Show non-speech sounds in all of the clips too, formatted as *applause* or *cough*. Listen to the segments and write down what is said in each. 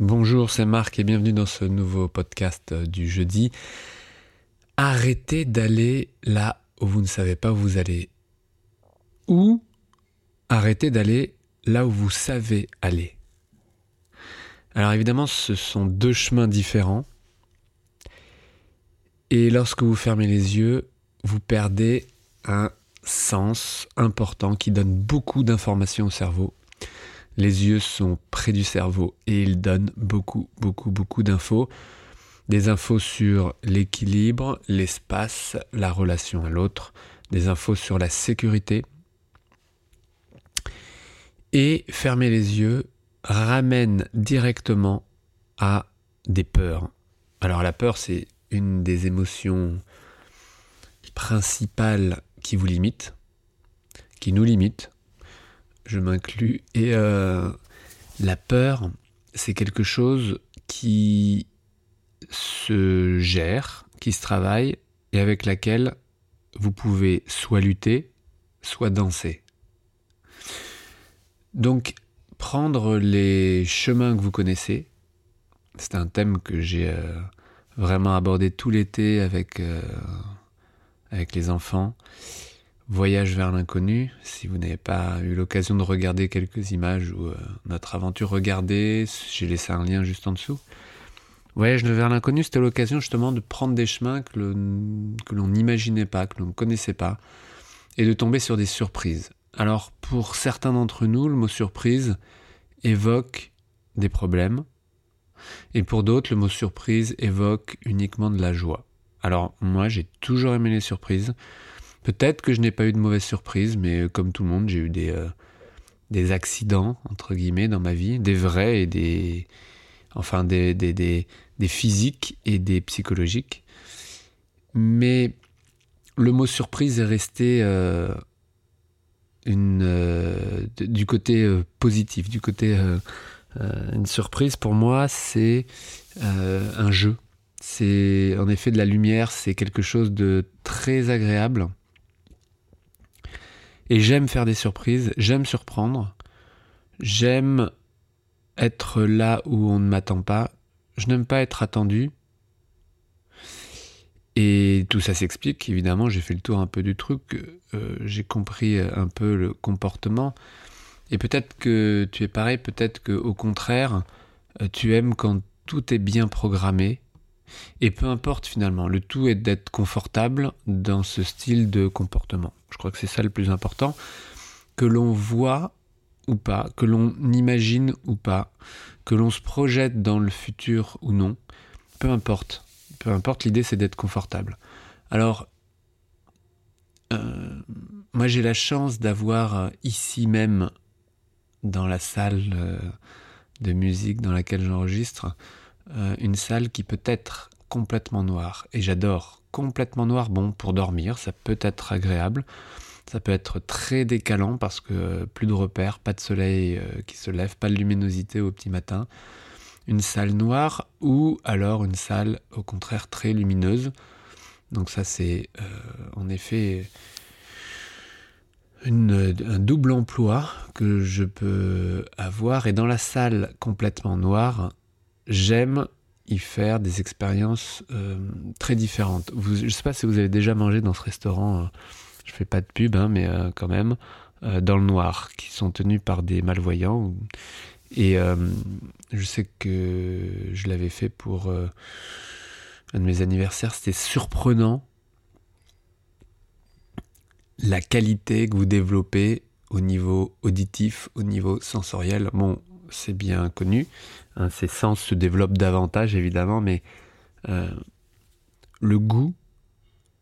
Bonjour, c'est Marc et bienvenue dans ce nouveau podcast euh, du jeudi. Arrêtez d'aller là où vous ne savez pas où vous allez. Ou arrêtez d'aller là où vous savez aller. Alors évidemment, ce sont deux chemins différents. Et lorsque vous fermez les yeux, vous perdez un sens important qui donne beaucoup d'informations au cerveau. Les yeux sont près du cerveau et ils donnent beaucoup, beaucoup, beaucoup d'infos. Des infos sur l'équilibre, l'espace, la relation à l'autre, des infos sur la sécurité. Et fermer les yeux ramène directement à des peurs. Alors la peur, c'est une des émotions principales qui vous limite, qui nous limite, je m'inclus, et euh, la peur, c'est quelque chose qui se gère, qui se travaille, et avec laquelle vous pouvez soit lutter, soit danser. Donc, prendre les chemins que vous connaissez, c'est un thème que j'ai euh, vraiment abordé tout l'été avec, euh, avec les enfants. Voyage vers l'inconnu, si vous n'avez pas eu l'occasion de regarder quelques images ou euh, notre aventure, regardez, j'ai laissé un lien juste en dessous. Voyage vers l'inconnu, c'était l'occasion justement de prendre des chemins que l'on n'imaginait pas, que l'on ne connaissait pas, et de tomber sur des surprises. Alors pour certains d'entre nous, le mot surprise évoque des problèmes, et pour d'autres, le mot surprise évoque uniquement de la joie. Alors moi, j'ai toujours aimé les surprises. Peut-être que je n'ai pas eu de mauvaises surprises, mais euh, comme tout le monde, j'ai eu des, euh, des accidents, entre guillemets, dans ma vie, des vrais et des... Enfin, des, des, des, des physiques et des psychologiques. Mais le mot surprise est resté euh, une, du côté positif, du côté... une surprise, pour moi, c'est un jeu. C'est en effet de la lumière, c'est quelque chose de très agréable. Et j'aime faire des surprises, j'aime surprendre, j'aime être là où on ne m'attend pas, je n'aime pas être attendu. Et tout ça s'explique, évidemment, j'ai fait le tour un peu du truc, euh, j'ai compris un peu le comportement. Et peut-être que tu es pareil, peut-être que au contraire, euh, tu aimes quand tout est bien programmé. Et peu importe finalement, le tout est d'être confortable dans ce style de comportement. Je crois que c'est ça le plus important. Que l'on voit ou pas, que l'on imagine ou pas, que l'on se projette dans le futur ou non, peu importe. Peu importe, l'idée c'est d'être confortable. Alors, euh, moi j'ai la chance d'avoir euh, ici même, dans la salle euh, de musique dans laquelle j'enregistre, une salle qui peut être complètement noire. Et j'adore complètement noir, bon, pour dormir, ça peut être agréable. Ça peut être très décalant parce que plus de repères, pas de soleil euh, qui se lève, pas de luminosité au petit matin. Une salle noire ou alors une salle au contraire très lumineuse. Donc ça c'est euh, en effet un double emploi que je peux avoir. Et dans la salle complètement noire, j'aime y faire des expériences euh, très différentes. Je ne sais pas si vous avez déjà mangé dans ce restaurant, euh, je fais pas de pub, hein, mais euh, quand même, dans le noir, qui sont tenus par des malvoyants. Et je sais que je l'avais fait pour un de mes anniversaires, c'était surprenant la qualité que vous développez au niveau auditif, au niveau sensoriel. C'est bien connu. Hein, ces sens se développent davantage, évidemment, mais euh, le goût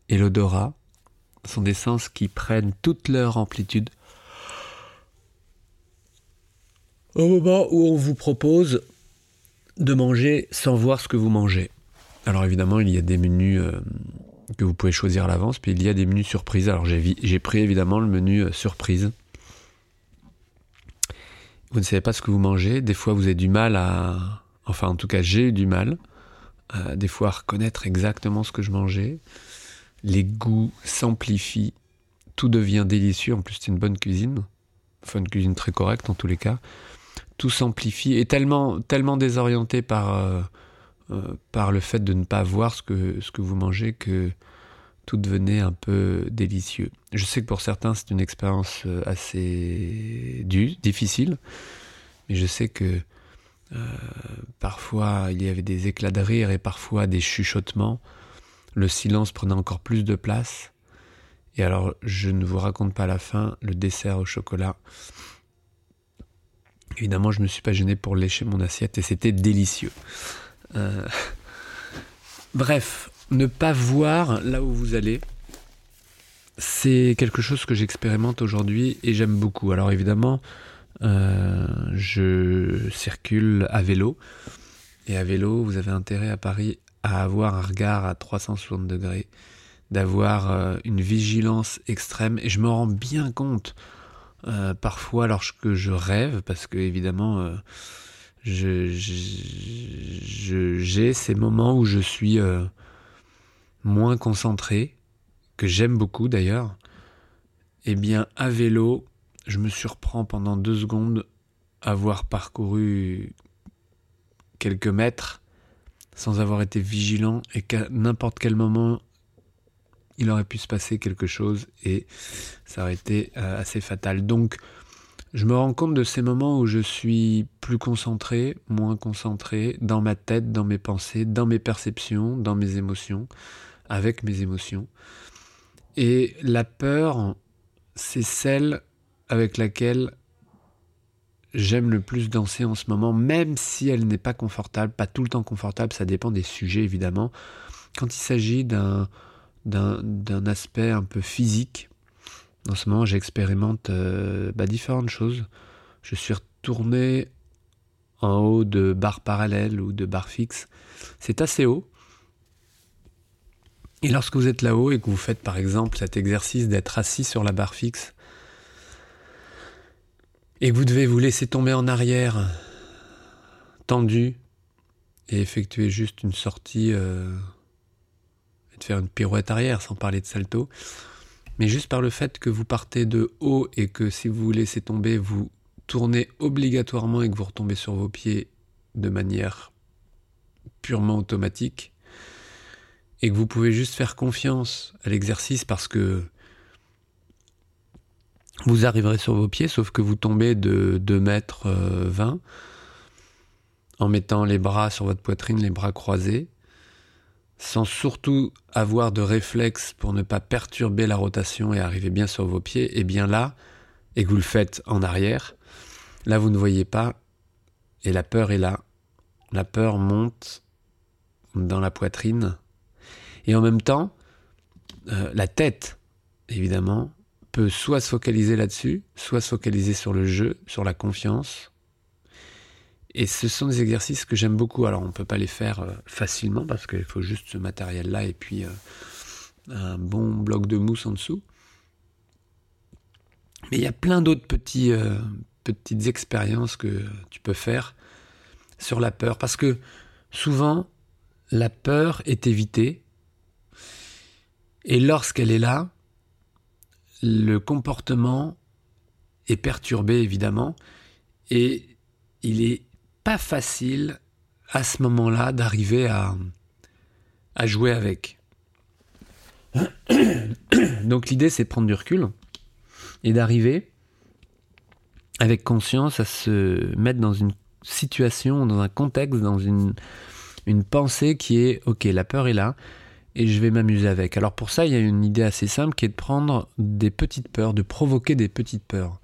et l'odorat sont des sens qui prennent toute leur amplitude au moment où on vous propose de manger sans voir ce que vous mangez. Alors évidemment, il y a des menus euh, que vous pouvez choisir à l'avance, puis il y a des menus surprises. Alors j'ai pris évidemment le menu euh, surprise vous ne savez pas ce que vous mangez. Des fois, vous avez du mal à... Enfin, en tout cas, j'ai eu du mal. Euh, des fois, à reconnaître exactement ce que je mangeais. Les goûts s'amplifient. Tout devient délicieux. En plus, c'est une bonne cuisine. Enfin, une cuisine très correcte en tous les cas. tout s'amplifie et tellement, tellement désorienté par, euh, euh, le fait de ne pas voir ce que vous mangez que tout devenait un peu délicieux. Je sais que pour certains c'est une expérience euh, assez dure, difficile, mais je sais que parfois il y avait des éclats de rire et parfois des chuchotements. Le silence prenait encore plus de place. Et alors, je ne vous raconte pas la fin, le dessert au chocolat. Évidemment, je ne me suis pas gêné pour lécher mon assiette et c'était délicieux. Euh, *laughs* bref, ne pas voir là où vous allez, c'est quelque chose que j'expérimente aujourd'hui et j'aime beaucoup. Alors évidemment, euh, je circule à vélo. Et à vélo, vous avez intérêt à Paris à avoir un regard à 360 degrés, d'avoir euh, une vigilance extrême. Et je me rends bien compte euh, parfois lorsque je rêve, parce que évidemment, j'ai ces moments où je suis moins concentré, que j'aime beaucoup d'ailleurs. Eh bien, à vélo, je me surprends pendant deux secondes avoir parcouru quelques mètres sans avoir été vigilant et qu'à n'importe quel moment il aurait pu se passer quelque chose et ça aurait été euh, assez fatal. Donc, je me rends compte de ces moments où je suis plus concentré, moins concentré, dans ma tête, dans mes pensées, dans mes perceptions, dans mes émotions, avec mes émotions. Et la peur, c'est celle avec laquelle j'aime le plus danser en ce moment, même si elle n'est pas confortable, pas tout le temps confortable, ça dépend des sujets évidemment. Quand il s'agit d'un d'un aspect un peu physique. En ce moment, j'expérimente euh, bah, différentes choses. Je suis retourné en haut de barres parallèles ou de barres fixes. C'est assez haut. Et lorsque vous êtes là-haut et que vous faites par exemple cet exercice d'être assis sur la barre fixe, et que vous devez vous laisser tomber en arrière, tendu, et effectuer juste une sortie euh, de faire une pirouette arrière, sans parler de salto. Mais juste par le fait que vous partez de haut et que si vous vous laissez tomber, vous tournez obligatoirement et que vous retombez sur vos pieds de manière purement automatique, et que vous pouvez juste faire confiance à l'exercice parce que vous arriverez sur vos pieds, sauf que vous tombez de 2 mètres 20 euh, en mettant les bras sur votre poitrine, les bras croisés, sans surtout avoir de réflexe pour ne pas perturber la rotation et arriver bien sur vos pieds, et bien là, et que vous le faites en arrière, là vous ne voyez pas, et la peur est là. La peur monte dans la poitrine, et en même temps, euh, la tête, évidemment, peut soit se focaliser là-dessus, soit se focaliser sur le jeu, sur la confiance, et ce sont des exercices que j'aime beaucoup. Alors on ne peut pas les faire euh, facilement parce qu'il faut juste ce matériel-là et puis euh, un bon bloc de mousse en dessous. Mais il y a plein d'autres petites expériences que tu peux faire sur la peur. Parce que souvent, la peur est évitée. Et lorsqu'elle est là, le comportement est perturbé évidemment. Et il est pas facile à ce moment-là d'arriver à, à jouer avec. *coughs* Donc l'idée c'est de prendre du recul et d'arriver avec conscience à se mettre dans une situation, dans un contexte, dans une, une pensée qui est ok, la peur est là et je vais m'amuser avec. Alors pour ça, il y a une idée assez simple qui est de prendre des petites peurs, de provoquer des petites peurs.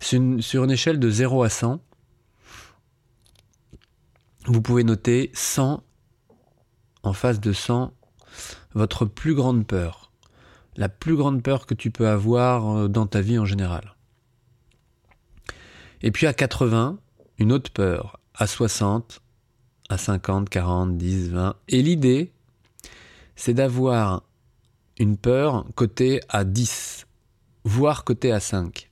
Sur une, sur une échelle de 0 à 100, vous pouvez noter 100 en face de 100 votre plus grande peur. La plus grande peur que tu peux avoir euh, dans ta vie en général. Et puis à 80, une autre peur. À 60, à 50, 40, 10, 20. Et l'idée, c'est d'avoir une peur cotée à 10, voire cotée à 5.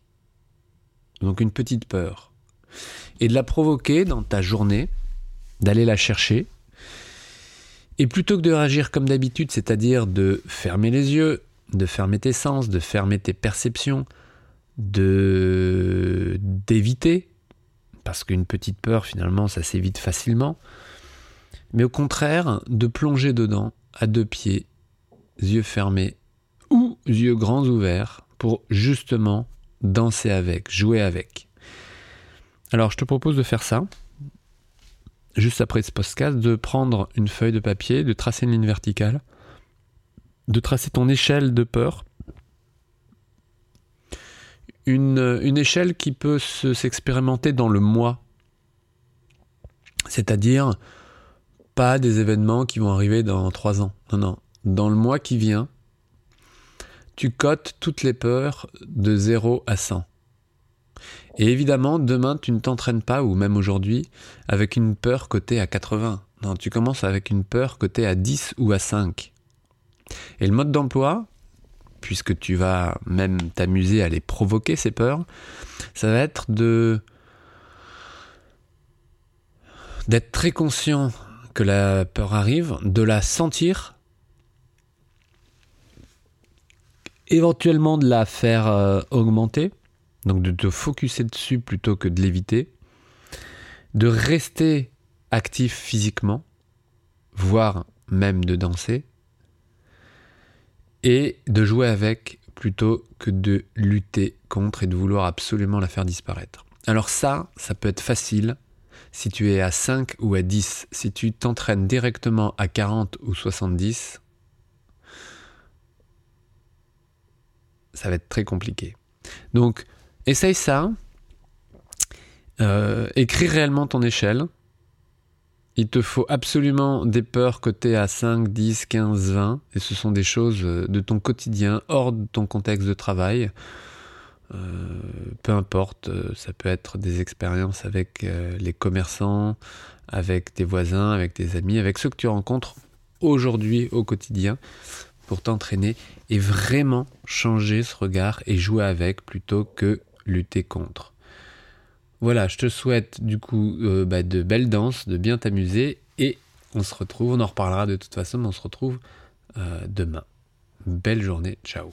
Donc une petite peur. Et de la provoquer dans ta journée d'aller la chercher. Et plutôt que de réagir comme d'habitude, c'est-à-dire de fermer les yeux, de fermer tes sens, de fermer tes perceptions, de d'éviter, parce qu'une petite peur, finalement, ça s'évite facilement. Mais au contraire, de plonger dedans, à deux pieds, yeux fermés ou yeux grands ouverts, pour justement danser avec, jouer avec. Alors, je te propose de faire ça, juste après ce podcast, de prendre une feuille de papier, de tracer une ligne verticale, de tracer ton échelle de peur une, échelle qui peut s'expérimenter dans le mois. C'est-à-dire pas des événements qui vont arriver dans trois ans. Non, non. Dans le mois qui vient, tu cotes toutes les peurs de 0 à 100. Et évidemment, demain, tu ne t'entraînes pas, ou même aujourd'hui, avec une peur cotée à 80. Non, tu commences avec une peur cotée à 10 ou à 5. Et le mode d'emploi, puisque tu vas même t'amuser à les provoquer, ces peurs, ça va être de d'être très conscient que la peur arrive, de la sentir, éventuellement de la faire euh, augmenter, donc de te focuser dessus plutôt que de l'éviter, de rester actif physiquement, voire même de danser, et de jouer avec plutôt que de lutter contre et de vouloir absolument la faire disparaître. Alors ça, ça peut être facile si tu es à 5 ou à 10. Si tu t'entraînes directement à 40 ou 70, ça va être très compliqué. Donc, essaye ça. Euh, écris réellement ton échelle. Il te faut absolument des peurs côté à 5, 10, 15, 20. Et ce sont des choses euh, de ton quotidien, hors de ton contexte de travail. Euh, peu importe, euh, ça peut être des expériences avec les commerçants, avec tes voisins, avec tes amis, avec ceux que tu rencontres aujourd'hui au quotidien pour t'entraîner et vraiment changer ce regard et jouer avec plutôt que lutter contre. Voilà, je te souhaite du coup euh, bah, de belles danses, de bien t'amuser et on se retrouve, on en reparlera de toute façon, mais on se retrouve euh, demain. Belle journée, ciao